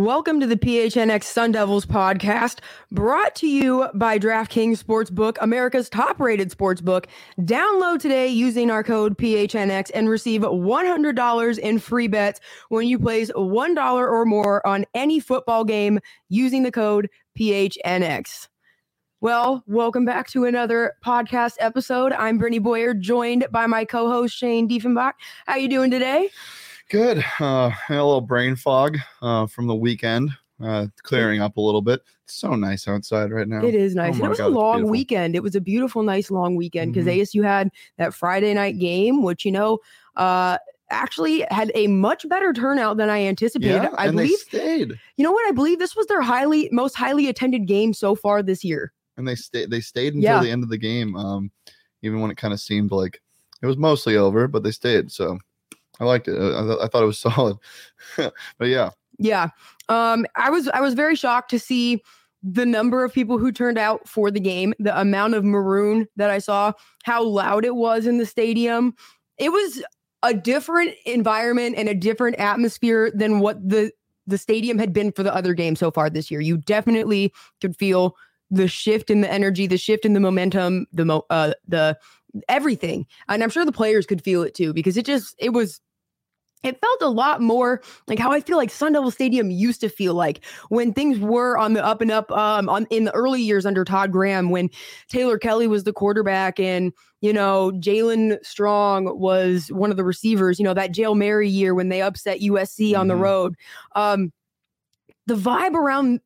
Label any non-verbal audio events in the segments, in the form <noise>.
Welcome to the PHNX Sun Devils podcast, brought to you by DraftKings Sportsbook, America's top rated sportsbook. Download today using our code PHNX and receive $100 in free bets when you place $1 or more on any football game using the code PHNX. Well, welcome back to another podcast episode. I'm Brittany Boyer, joined by my co-host Shane Diefenbach. How are you doing today? Good. Uh, a little brain fog uh, from the weekend, uh, clearing up a little bit. It's so nice outside right now. It is nice. Oh it was God, a long weekend. It was a beautiful, nice long weekend because Mhm. ASU had that Friday night game, which you know, uh, actually had a much better turnout than I anticipated. Yeah, I and believe. they stayed, You know what? I believe this was their highly most highly attended game so far this year. and they stayed. They stayed until Yeah. the end of the game. Um, even when it kind of seemed like it was mostly over, but they stayed. So I liked it. I, I th- I thought it was <laughs> solid. but yeah, Yeah. Um, I was I was very shocked to see the number of people who turned out for the game, the amount of maroon that I saw, how loud it was in the stadium. It was a different environment and a different atmosphere than what the the stadium had been for the other games so far this year. You definitely could feel the shift in the energy, the shift in the momentum, the mo- uh the everything. And I'm sure the players could feel it too because it just it was it felt a lot more like how I feel like Sun Devil Stadium used to feel like when things were on the up and up um on in the early years under Todd Graham when Taylor Kelly was the quarterback and you know Jaelen Strong was one of the receivers you know that Jael Mary year when they upset USC on the Mhm. road um the vibe around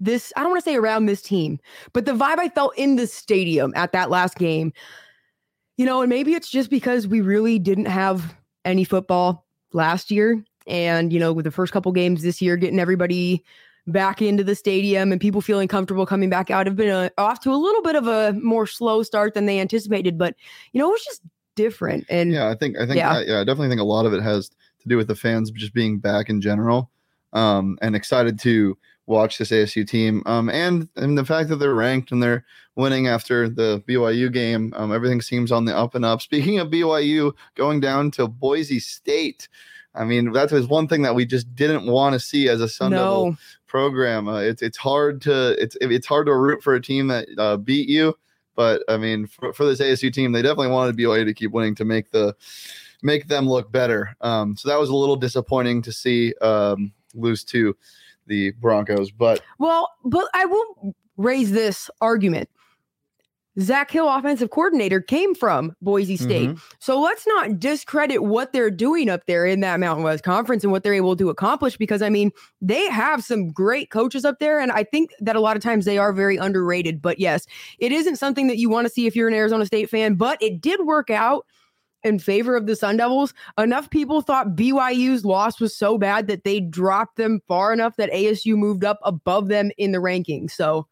this I don't want to say around this team but the vibe I felt in the stadium at that last game you know and maybe it's just because we really didn't have any football last year and you know with the first couple games this year getting everybody back into the stadium and people feeling comfortable coming back out have been uh off to a little bit of a more slow start than they anticipated but you know it was just different and yeah. I think. I think. Yeah. I, yeah, I definitely think a lot of it has to do with the fans just being back in general, um, and excited to watch this ASU team, um, and and the fact that they're ranked and they're winning after the BYU game. Um, everything seems on the up and up. Speaking of BYU going down to Boise State, I mean that was one thing that we just didn't want to see as a Sun Devil program. Uh, it's it's hard to it's it's hard to root for a team that uh, beat you, but I mean for, for this ASU team, they definitely wanted BYU to keep winning to make the make them look better. Um, so that was a little disappointing to see um, lose to the Broncos, but well but i will raise this argument Zak Hill offensive coordinator came from boise state Mhm. So let's not discredit what they're doing up there in that Mountain West Conference and what they're able to accomplish because I mean, they have some great coaches up there. And I think that a lot of times they are very underrated. But yes, it isn't something that you want to see if you're an Arizona State fan, but it did work out in favor of the Sun Devils. Enough people thought BYU's loss was so bad that they dropped them far enough that ASU moved up above them in the rankings. So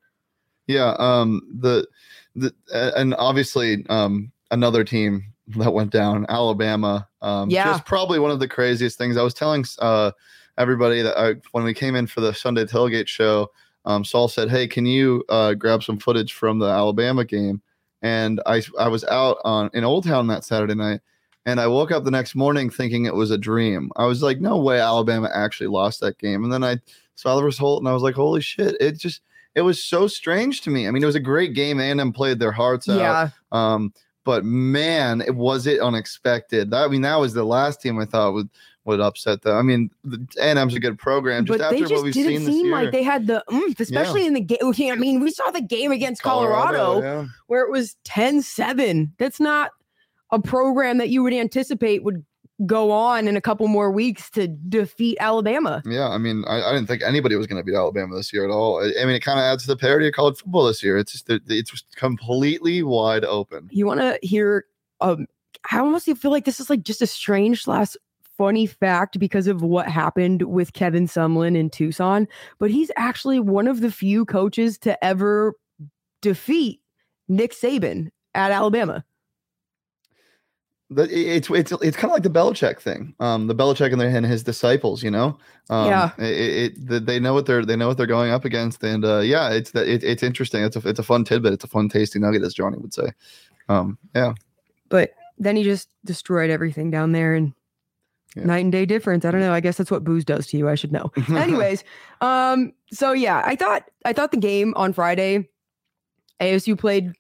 yeah, um, the the uh, and obviously um, another team that went down, Alabama. Um, Yeah. just probably one of the craziest things. I was telling uh, everybody that I, when we came in for the Sunday tailgate show, um, Saul said, "Hey, can you uh, grab some footage from the Alabama game?" And I I was out on in Old Town that Saturday night, and I woke up the next morning thinking it was a dream. I was like, "No way, Alabama actually lost that game." And then I saw the result, and I was like, "Holy shit!" It just it was so strange to me. I mean, it was a great game. A&M played their hearts out. yeah, Um, but man, it was it unexpected. That, I mean, that was the last team I thought would would upset them. I mean, the A&M's a good program. Just but they after what just we've didn't seen this seem year, like they had the oomph, especially in the game. I mean, we saw the game against Colorado. yeah. where it was 10-7. That's not a program that you would anticipate would go on in a couple more weeks to defeat Alabama. Yeah, I mean, I, I didn't think anybody was going to beat Alabama this year at all. I, I mean, it kind of adds to the parity of college football this year. It's just it's just completely wide open. You want to hear um I almost feel like this is like just a strange slash funny fact because of what happened with Kevin Sumlin in Tucson, but he's actually one of the few coaches to ever defeat Nick Saban at Alabama. But it's it's it's kind of like the Belichick thing. Um, the Belichick and, their, and his disciples, you know. Um, Yeah. It, it, they know what they're they know what they're going up against, and uh, yeah, it's that it, it's interesting. It's a it's a fun tidbit. It's a fun tasty nugget, as Johnny would say. Um, yeah, But then he just destroyed everything down there and Yeah. night and day difference. I don't know. I guess that's what booze does to you. I should know. <laughs> Anyways, um, so yeah, I thought I thought the game on Friday, ASU played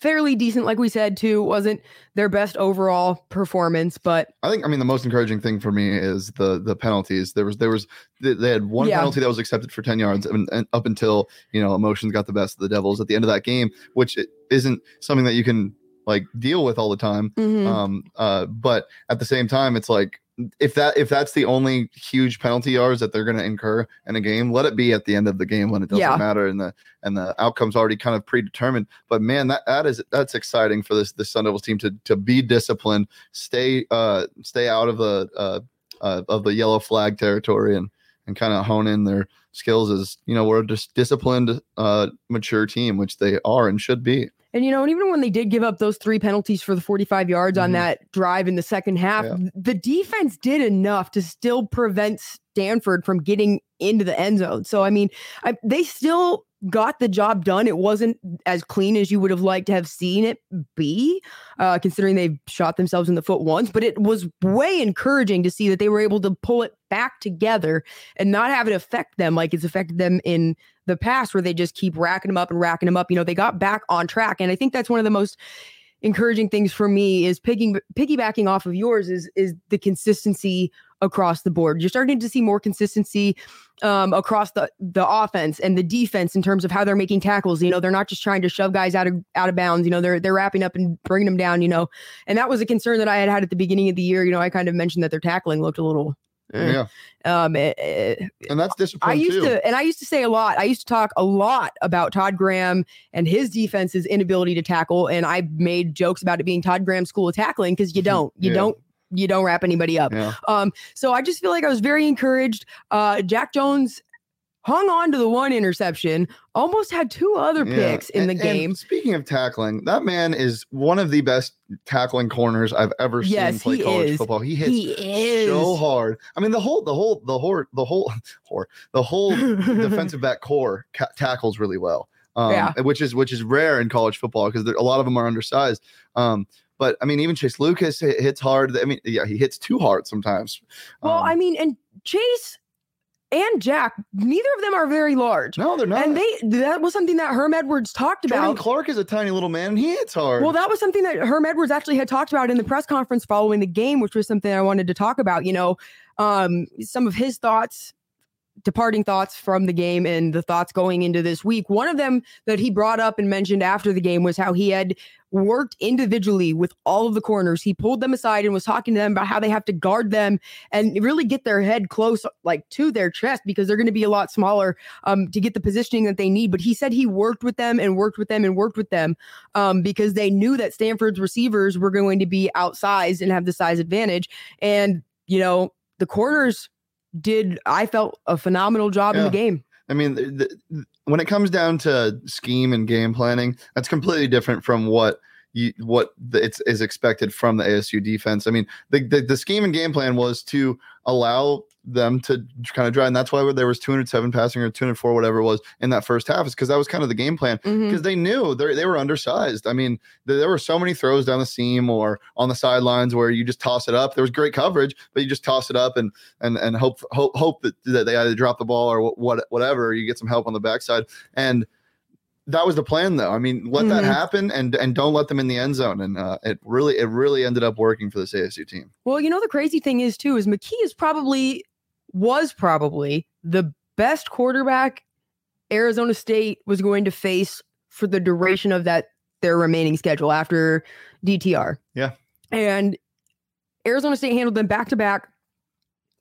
fairly decent, like we said too. wasn't their best overall performance, but I think I mean the most encouraging thing for me is the the penalties. There was there was they had one Yeah. penalty that was accepted for ten yards, and, and up until you know emotions got the best of the Devils at the end of that game, which it isn't something that you can like deal with all the time. mhm. Um, uh, but at the same time, it's like if that if that's the only huge penalty yards that they're going to incur in a game, let it be at the end of the game when it doesn't Yeah. matter and the and the outcome's already kind of predetermined. But man, that that is that's exciting for this this Sun Devils team to to be disciplined, stay uh stay out of the uh, uh of the yellow flag territory and and kind of hone in their skills as you know we're a dis- disciplined uh mature team which they are and should be And you know, and even when they did give up those three penalties for the 45 yards on Mhm. that drive in the second half, Yeah. the defense did enough to still prevent Stanford from getting into the end zone. So I mean, I, they still got the job done. It wasn't as clean as you would have liked to have seen it be, uh, considering they shot themselves in the foot once. But it was way encouraging to see that they were able to pull it back together and not have it affect them like it's affected them in the past, where they just keep racking them up and racking them up. You know, they got back on track, and I think that's one of the most encouraging things for me is picking piggybacking off of yours is is the consistency across the board. You're starting to see more consistency um, across the the offense and the defense in terms of how they're making tackles. You know, they're not just trying to shove guys out of out of bounds. You know, they're they're wrapping up and bringing them down. You know, and that was a concern that I had had at the beginning of the year. You know, I kind of mentioned that their tackling looked a little. eh. yeah Um, eh, eh, and that's discipline I used too to, and I used to say a lot. I used to talk a lot about Todd Graham and his defense's inability to tackle, and I made jokes about it being Todd Graham's school of tackling because you don't, you Yeah. don't, you don't wrap anybody up. yeah Um, so I just feel like I was very encouraged. Uh, Jack Jones hung on to the one interception, almost had two other Yeah. picks in And- the and game. speaking of tackling, that man is one of the best tackling corners I've ever Yes, seen play he college is. football. He hits He so hard. I mean, the whole, the whole, the whole, the whole, <laughs> whore, the whole defensive <laughs> back core ca- tackles really well. Um, Yeah. which is which is rare in college football because a lot of them are undersized. Um, but I mean, even Chase Lucas hits hard. I mean, yeah, he hits too hard sometimes. Well, Um, I mean, and Chase and Jack, neither of them are very large. no, they're not. And they that was something that Herm Edwards talked Jordan about. Clark is a tiny little man. and He hits hard. Well, that was something that Herm Edwards actually had talked about in the press conference following the game, which was something I wanted to talk about. You know, um, some of his thoughts, departing thoughts from the game, and the thoughts going into this week. One of them that he brought up and mentioned after the game was how he had worked individually with all of the corners. He pulled them aside and was talking to them about how they have to guard them and really get their head close, like to their chest, because they're going to be a lot smaller um, to get the positioning that they need. But he said he worked with them and worked with them and worked with them um, because they knew that Stanford's receivers were going to be outsized and have the size advantage. And, you know, the corners did, I felt, a phenomenal job in the game. I mean, the, the, when it comes down to scheme and game planning, that's completely different from what you what the, it's is expected from the ASU defense. I mean, the, the the scheme and game plan was to allow them to kind of drive, and that's why there was 207 passing or 204, whatever it was, in that first half, is because that was kind of the game plan because they knew they they were undersized. I mean, th- there were so many throws down the seam or on the sidelines where you just toss it up. There was great coverage, but you just toss it up and and and hope hope hope that, that they either drop the ball or what whatever. You get some help on the backside, and that was the plan, though. I mean, let that Mhm. happen and and don't let them in the end zone. And uh, it really it really ended up working for this ASU team. Well, you know, the crazy thing is, too, is McKee is probably, was probably the best quarterback Arizona State was going to face for the duration of that, their remaining schedule after DTR. Yeah. And Arizona State handled them back to back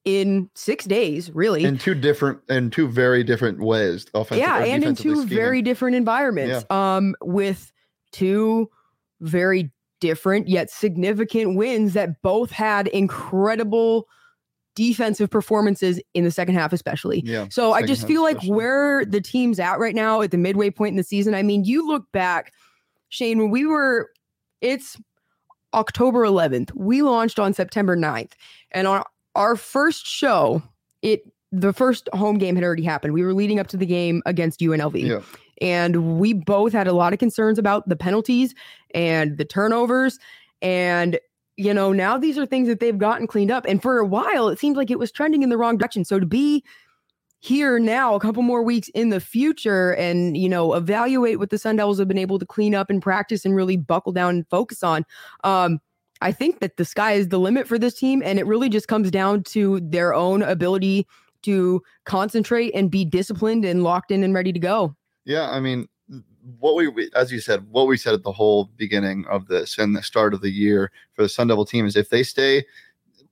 in six days, really. In two different in two very different ways, offensive. yeah, and in two scheming. very different environments. Um, with two very different yet significant wins that both had incredible defensive performances in the second half, especially. yeah. So I just feel like especially. where the team's at right now at the midway point in the season. I mean, you look back, Shane, when we were, it's October 11th. We launched on September 9th. And on our first show, it the first home game had already happened. We were leading up to the game against UNLV. Yeah. And we both had a lot of concerns about the penalties and the turnovers. And you know, now these are things that they've gotten cleaned up. And for a while, it seems like it was trending in the wrong direction. So to be here now, a couple more weeks in the future, and you know, evaluate what the Sun Devils have been able to clean up and practice and really buckle down and focus on. Um, I think that the sky is the limit for this team, and it really just comes down to their own ability to concentrate and be disciplined and locked in and ready to go. Yeah, I mean, what we, as you said, what we said at the whole beginning of this and the start of the year for the Sun Devil team is if they stay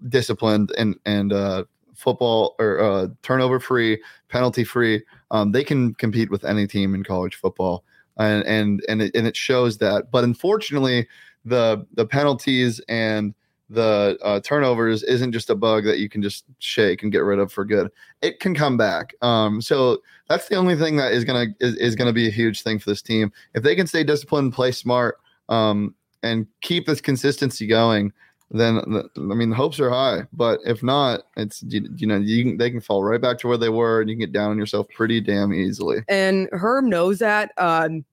disciplined and and uh, football or uh, turnover free, penalty free, um, they can compete with any team in college football, and and and it, and it shows that. But unfortunately, the the penalties and the uh, turnovers isn't just a bug that you can just shake and get rid of for good. It can come back. Um, so that's the only thing that is gonna is, is gonna be a huge thing for this team. If they can stay disciplined, play smart, um, and keep this consistency going, then the, I mean the hopes are high. But if not, it's you, you know you can, they can fall right back to where they were, and you can get down on yourself pretty damn easily. And Herm knows that. Um,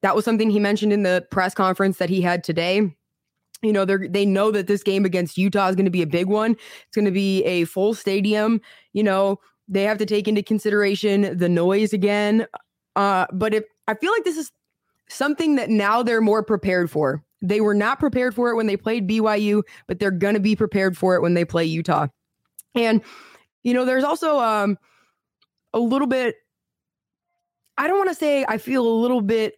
that was something he mentioned in the press conference that he had today you know they they know that this game against Utah is going to be a big one. It's going to be a full stadium. You know they have to take into consideration the noise again. Uh, but if I feel like this is something that now they're more prepared for. They were not prepared for it when they played BYU, but they're going to be prepared for it when they play Utah. And you know, there's also um, a little bit. I don't want to say I feel a little bit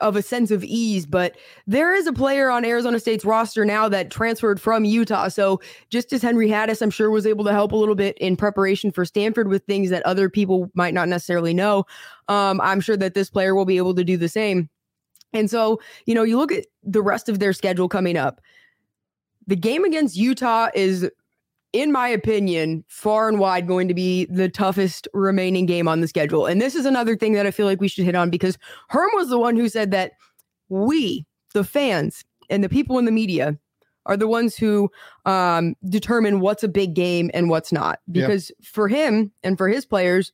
of a sense of ease, but there is a player on Arizona State's roster now that transferred from Utah. So just as Henry Hattis, I'm sure, was able to help a little bit in preparation for Stanford with things that other people might not necessarily know, um, I'm sure that this player will be able to do the same. And so, you know, you look at the rest of their schedule coming up. The game against Utah is in my opinion, far and wide going to be the toughest remaining game on the schedule. And this is another thing that I feel like we should hit on because Herm was the one who said that we, the fans and the people in the media, are the ones who um, determine what's a big game and what's not. Because yeah. for him and for his players,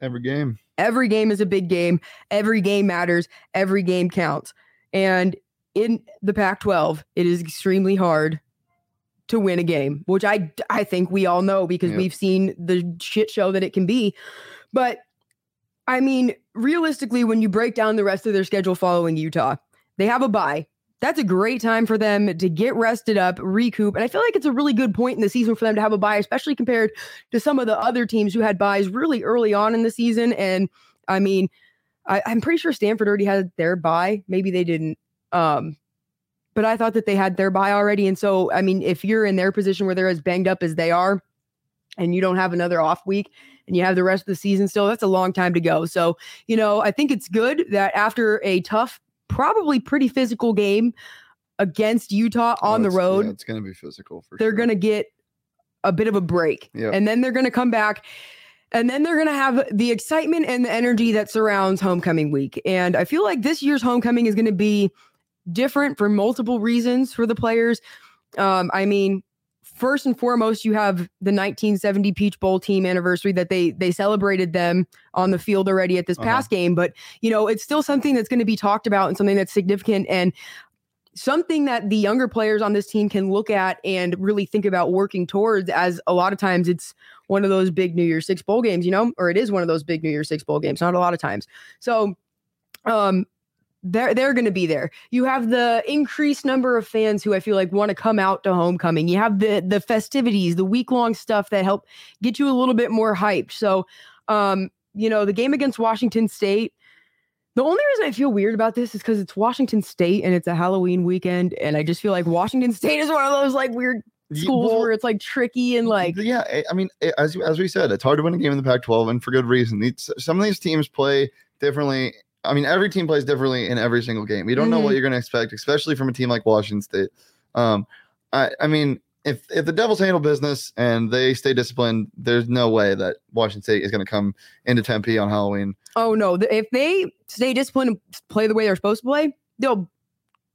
every game, every game is a big game. Every game matters. Every game counts. And in the Pac 12, it is extremely hard to win a game, which I I think we all know because yep. we've seen the shit show that it can be. But I mean, realistically, when you break down the rest of their schedule following Utah, they have a bye. That's a great time for them to get rested up, recoup. And I feel like it's a really good point in the season for them to have a bye, especially compared to some of the other teams who had buys really early on in the season. And I mean, I, am pretty sure Stanford already had their bye. Maybe they didn't. Um, but I thought that they had their bye already. And so, I mean, if you're in their position where they're as banged up as they are, and you don't have another off week and you have the rest of the season still, that's a long time to go. So, you know, I think it's good that after a tough, probably pretty physical game against Utah oh, on the road, yeah, it's going to be physical for they're sure. going to get a bit of a break. Yep. And then they're going to come back and then they're going to have the excitement and the energy that surrounds homecoming week. And I feel like this year's homecoming is going to be different for multiple reasons for the players. Um, I mean, first and foremost, you have the 1970 Peach Bowl team anniversary that they they celebrated them on the field already at this uh-huh. past game, but you know it's still something that's going to be talked about and something that's significant and something that the younger players on this team can look at and really think about working towards. As a lot of times it's one of those big New Year's Six bowl games, you know, or it is one of those big New Year's Six bowl games. Not a lot of times, so. Um, they're they're going to be there. You have the increased number of fans who I feel like want to come out to homecoming. You have the the festivities, the week long stuff that help get you a little bit more hyped. So, um, you know, the game against Washington State. The only reason I feel weird about this is because it's Washington State and it's a Halloween weekend, and I just feel like Washington State is one of those like weird schools well, where it's like tricky and like yeah. I mean, as as we said, it's hard to win a game in the Pac-12, and for good reason. These, some of these teams play differently I mean, every team plays differently in every single game. You don't mm-hmm. know what mm-hmm. you're going to expect, especially from a team like Washington State. Um, I, I mean, if if the Devils handle business and they stay disciplined, there's no way that Washington State is going to come into Tempe on Halloween. Oh no! If they stay disciplined and play the way they're supposed to play, they'll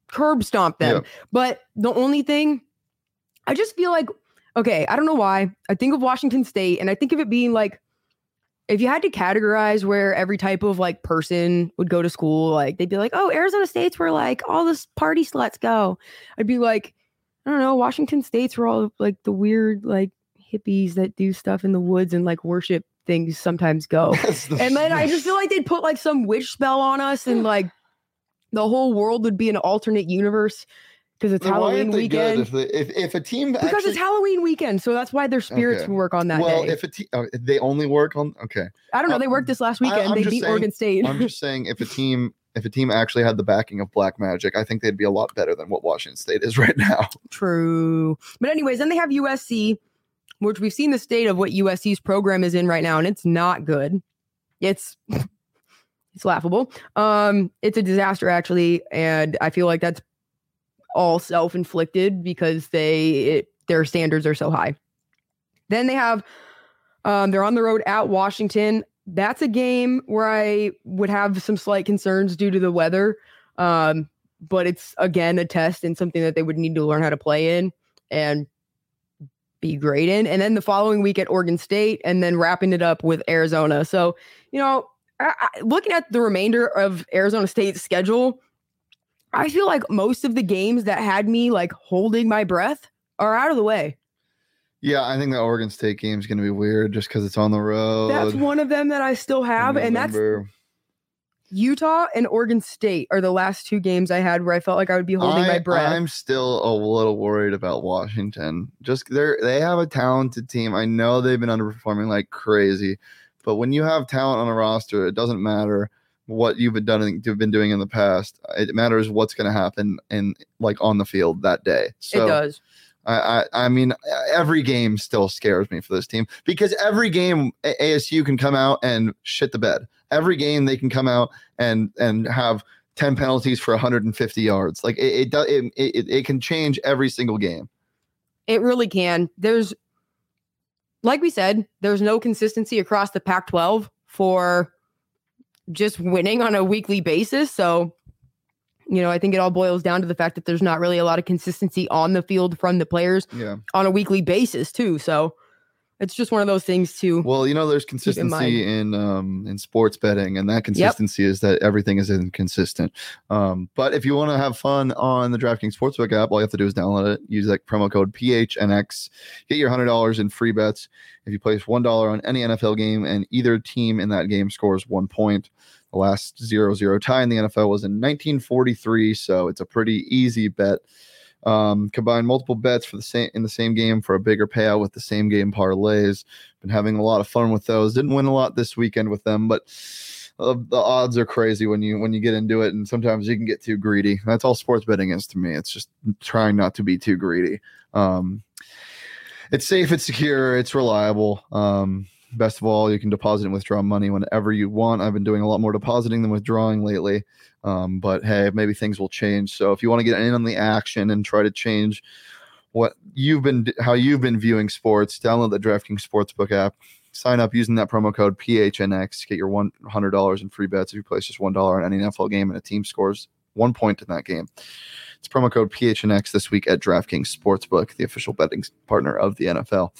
curb stomp them. Yeah. But the only thing, I just feel like, okay, I don't know why. I think of Washington State, and I think of it being like if you had to categorize where every type of like person would go to school, like they'd be like, oh, Arizona State's where like all the party sluts go. I'd be like, I don't know. Washington State's were all like the weird like hippies that do stuff in the woods and like worship things sometimes go. <laughs> The- and then I just feel <laughs> like they'd put like some witch spell on us and like the whole world would be an alternate universe because it's Then Halloween they weekend. If, they, if if a team because actually, it's Halloween weekend, so that's why their spirits Okay. work on that well, day. if a team oh, they only work on okay. I don't know. They um, worked this last weekend. I'm they beat saying- Oregon State. I'm just saying if a team if a team actually had the backing of black magic, I think they'd be a lot better than what Washington State is <laughs> right now. True. But anyways, then they have USC, which we've seen the state of what USC's program is in right now, and it's not good. It's <laughs> it's laughable. Um, it's a disaster actually, and I feel like that's all self-inflicted because they it, their standards are so high. Then they have um, they're on the road at Washington. That's a game where I would have some slight concerns due to the weather. Um, but it's again a test and something that they would need to learn how to play in and be great in. And then the following week at Oregon State, and then wrapping it up with Arizona. So, you know, I, I, looking at the remainder of Arizona State's schedule, I feel like most of the games that had me like holding my breath are out of the way. Yeah, I think the Oregon State game is going to be weird just because it's on the road. That's one of them that I still have, and that's. Utah and Oregon State are the last two games I had where I felt like I would be holding my breath. I'm still a little worried about Washington. Just they're they have a talented team. I know they've been underperforming like crazy, but when you have talent on a roster, it doesn't matter what you've been done you've been doing in the past. It matters what's going to happen in like on the field that day. So it does. I, I I mean every game still scares me for this team because every game ASU can come out and shit the bed. Every game they can come out and and have 10 penalties for 150 yards. Like it it does it, it, it can change every single game. It really can. There's, like we said, there's no consistency across the Pac 12 for just winning on a weekly basis. So, you know, I think it all boils down to the fact that there's not really a lot of consistency on the field from the players Yeah. on a weekly basis, too. So it's just one of those things, too. Well, you know, there's consistency in um in sports betting, and that consistency is that everything is inconsistent. Um, but if you want to have fun on the DraftKings Sportsbook app, all you have to do is download it, use that promo code PHNX, get your hundred dollars in free bets. If you place one dollar on any NFL game and either team in that game scores one point, the last zero zero tie in the NFL was in 1943, so it's a pretty easy bet. Um, combine multiple bets for the same in the same game for a bigger payout with the same game parlays. Been having a lot of fun with those. Didn't win a lot this weekend with them, but uh, the odds are crazy when you when you get into it, and sometimes you can get too greedy. That's all sports betting is to me. It's just trying not to be too greedy. Um, it's safe, it's secure, it's reliable. Um, best of all, you can deposit and withdraw money whenever you want. I've been doing a lot more depositing than withdrawing lately. Um, but hey, maybe things will change. So if you want to get in on the action and try to change what you've been how you've been viewing sports, download the DraftKings Sportsbook app. Sign up using that promo code PHNX. To get your one hundred dollars in free bets if you place just one dollar on any NFL game and a team scores one point in that game. It's promo code PHNX this week at DraftKings Sportsbook, the official betting partner of the NFL.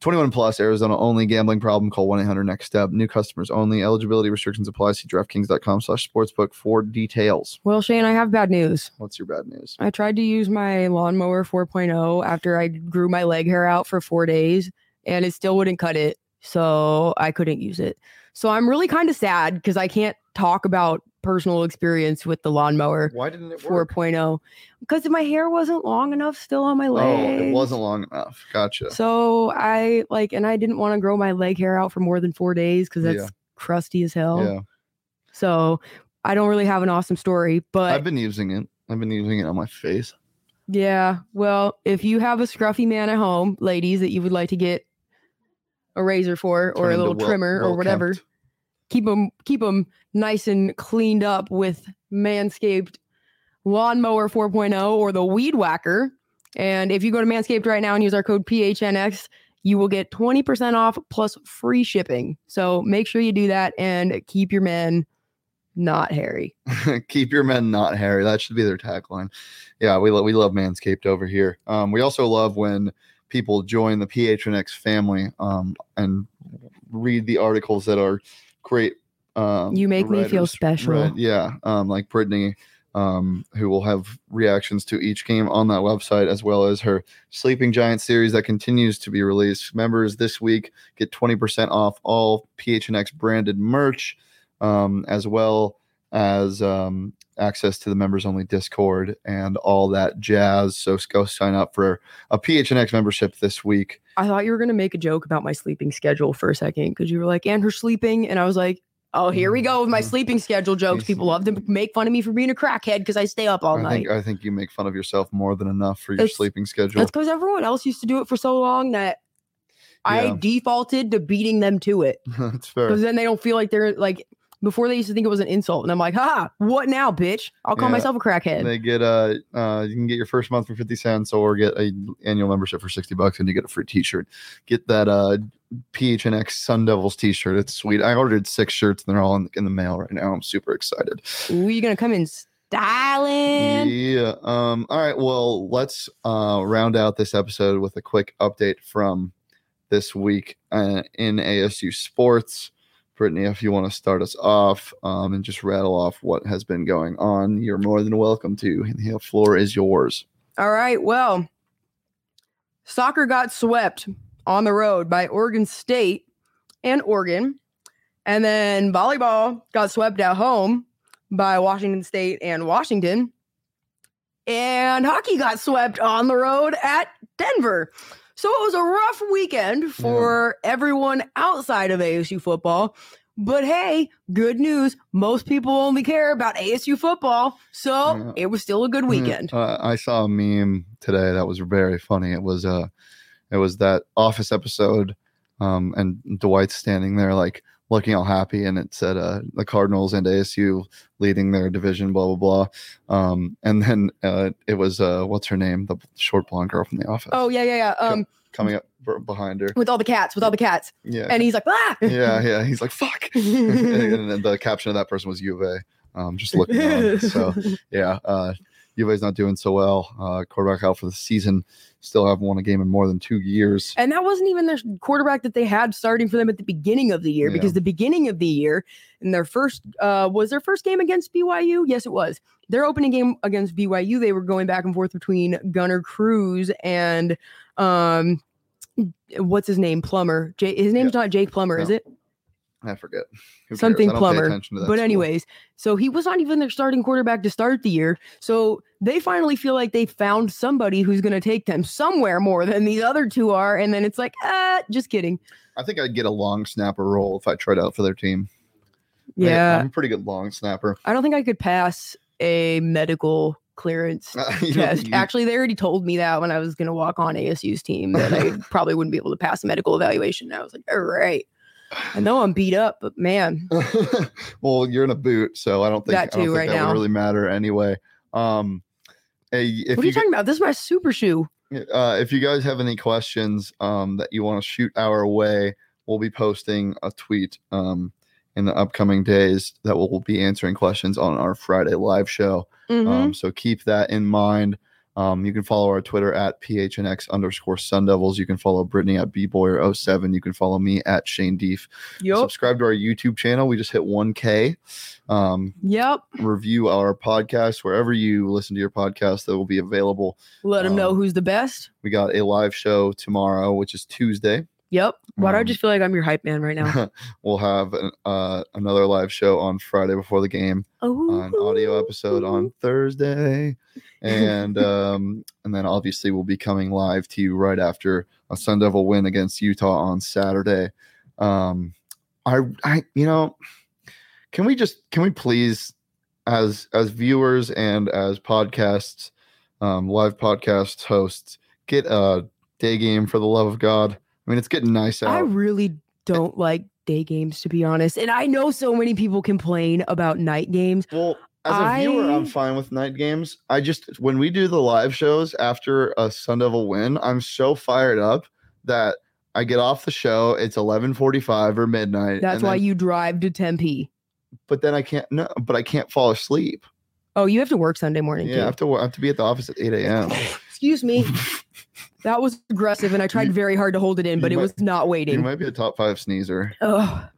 21 plus, Arizona only. Gambling problem? Call 1 800 Next Step. New customers only. Eligibility restrictions apply. See DraftKings.com slash sportsbook for details. Well, Shane, I have bad news. What's your bad news? I tried to use my lawnmower 4.0 after I grew my leg hair out for four days and it still wouldn't cut it. So I couldn't use it. So I'm really kind of sad because I can't talk about personal experience with the lawnmower Why didn't it 4.0 because my hair wasn't long enough still on my Oh, it wasn't long enough. Gotcha. So I like, and I didn't want to grow my leg hair out for more than four days because that's Yeah. crusty as hell. Yeah. So I don't really have an awesome story, but I've been using it. I've been using it on my face. Yeah. Well, if you have a scruffy man at home, ladies, that you would like to get a razor for or Turn a little well- trimmer or whatever. Keep them keep them nice and cleaned up with Manscaped Lawnmower 4.0 or the Weed Whacker. And if you go to Manscaped right now and use our code PHNX, you will get 20% off plus free shipping. So make sure you do that and keep your men not hairy. <laughs> Keep your men not hairy. That should be their tagline. Yeah, we love we love Manscaped over here. Um, we also love when people join the PHNX family um, and read the articles that are great. Um, You make me feel special. read. Yeah, um, like Brittany um, who will have reactions to each game on that website, as well as her Sleeping Giant series that continues to be released. Members this week get 20% off all PHNX branded merch, um, as well as um, access to the members only Discord and all that jazz. So go sign up for a PHNX membership this week. I thought you were gonna make a joke about my sleeping schedule for a second because you were like, and her sleeping, and I was like, oh, here we go with my Mhm. sleeping schedule jokes. People love to make fun of me for being a crackhead because I stay up all I night. think I think you make fun of yourself more than enough for your It's- sleeping schedule. That's because everyone else used to do it for so long that I defaulted to beating them to it <laughs> That's fair. because then they don't feel like they're like. Before they used to think it was an insult, and I'm like, "Ha! What now, bitch? I'll call Yeah. myself a crackhead." They get uh, uh, you can get your first month for fifty cents, or get a annual membership for sixty bucks, and you get a free T-shirt. Get that uh, PHNX Sun Devils T-shirt. It's sweet. I ordered six shirts, and they're all in, in the mail right now. I'm super excited. Ooh, you gonna come in styling? Yeah. Um. All right. Well, let's uh round out this episode with a quick update from this week uh, in ASU sports. Brittany, if you want to start us off um, and just rattle off what has been going on, you're more than welcome to. The floor is yours. All right. Well, soccer got swept on the road by Oregon State and Oregon. And then volleyball got swept at home by Washington State and Washington. And hockey got swept on the road at Denver. So it was a rough weekend for everyone outside of ASU football. But hey, good news. Most people only care about ASU football. So Yeah. it was still a good weekend. Uh, I saw a meme today that was very funny. It was uh, it was that Office episode, um, and Dwight's standing there like looking all happy, and it said uh, the Cardinals and ASU leading their division, blah blah blah. Um, and then uh, it was uh, what's her name, the short blonde girl from the Office. Oh yeah, yeah, yeah. Um, coming up behind her. with all the cats, with all the cats, Yeah, and he's like, ah, <laughs> yeah, yeah. He's like, "Fuck," <laughs> and then the caption of that person was U of A. Um, just looking on. So <laughs> yeah, uh, U not doing so well. Uh, quarterback out for the season. Still haven't won a game in more than two years. and that wasn't even their quarterback that they had starting for them at the beginning of the year, Yeah. because the beginning of the year, in their first, uh, was their first game against BYU. Yes, it was. Their opening game against BYU, they were going back and forth between Gunner Cruz and um, what's his name, Plummer. J- his name's not Jake Plummer, is it? I forget. Something I plumber. attention to that But school. anyways, so he was not even their starting quarterback to start the year. So they finally feel like they found somebody who's going to take them somewhere more than these other two are. And then it's like, ah, just kidding. I think I'd get a long snapper role if I tried out for their team. I- Yeah, I'm a pretty good long snapper. I don't think I could pass a medical clearance <laughs> know, test. you- Actually, they already told me that when I was going to walk on ASU's team that I <laughs> probably wouldn't be able to pass a medical evaluation. And I was like, all right. I know I'm beat up, but man, <laughs> well, you're in a boot, so I don't think, That I don't think right that now. would really matter anyway. Um, hey, if what are you you talking about? This is my super shoe. uh, if you guys have any questions um, that you want to shoot our way, we'll be posting a tweet um, in the upcoming days that will be answering questions on our Friday live show. Mhm. Um, so keep that in mind. Um, you can follow our Twitter at PHNX underscore Sun Devils. You can follow Brittany at bboyer07. You can follow me at Shane Deef. Yup. Subscribe to our YouTube channel. We just hit 1K. Um, Yep. review our podcast wherever you listen to your podcast that will be available. Let them know Um, who's the best. We got a live show tomorrow, which is Tuesday. Yep. Why do I Um, just feel like I'm your hype man right now? <laughs> we'll have an, uh, another live show on Friday before the game, Oh, an audio episode on Thursday, and <laughs> um, and then obviously we'll be coming live to you right after a Sun Devil win against Utah on Saturday. Um, I I you know, can we just can we please as as viewers and as podcasts, um, live podcast hosts, get a day game for the love of God. I mean, it's getting nice out. I really don't like day games to be honest. And I know so many people complain about night games. Well, as a viewer, I'm fine with night games. I just when we do the live shows after a Sun Devil win, I'm so fired up that I get off the show. It's 11:45 or midnight. That's why then- you drive to Tempe. But then I can't. No, but I can't fall asleep. Oh, you have to work Sunday morning Yeah, I have to. I have to be at the office at 8 a.m. Excuse me. <laughs> That was aggressive, and I tried very hard to hold it in, you but it might- was not waiting. you might be a top five sneezer. Oh,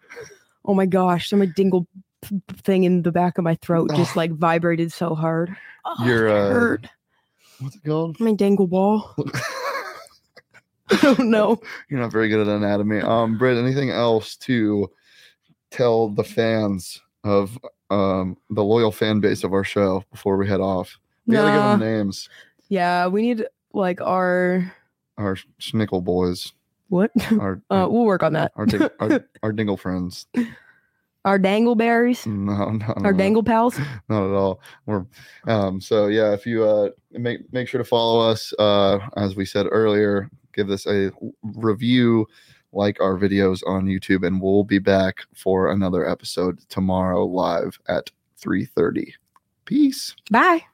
oh my gosh! So my dingle thing in the back of my throat just like vibrated so hard. Oh, Your, uh, hurt. What's it called? my dangle ball. <laughs> oh no. You're not very good at anatomy. Um, Britt, anything else to tell the fans of um the loyal fan base of our show before we head off? We gotta give them names. Yeah, we need like our Our schnickel boys. what? Our <laughs> Uh, we'll work on that. our, ding, our <laughs> our dingle friends. Our dangleberries. No, no, Our no, dangle pals. <laughs> not at all. We're um so yeah, if you uh make make sure to follow us uh as we said earlier, give this a review, like our videos on YouTube, and we'll be back for another episode tomorrow live at 3:30. Peace. Bye.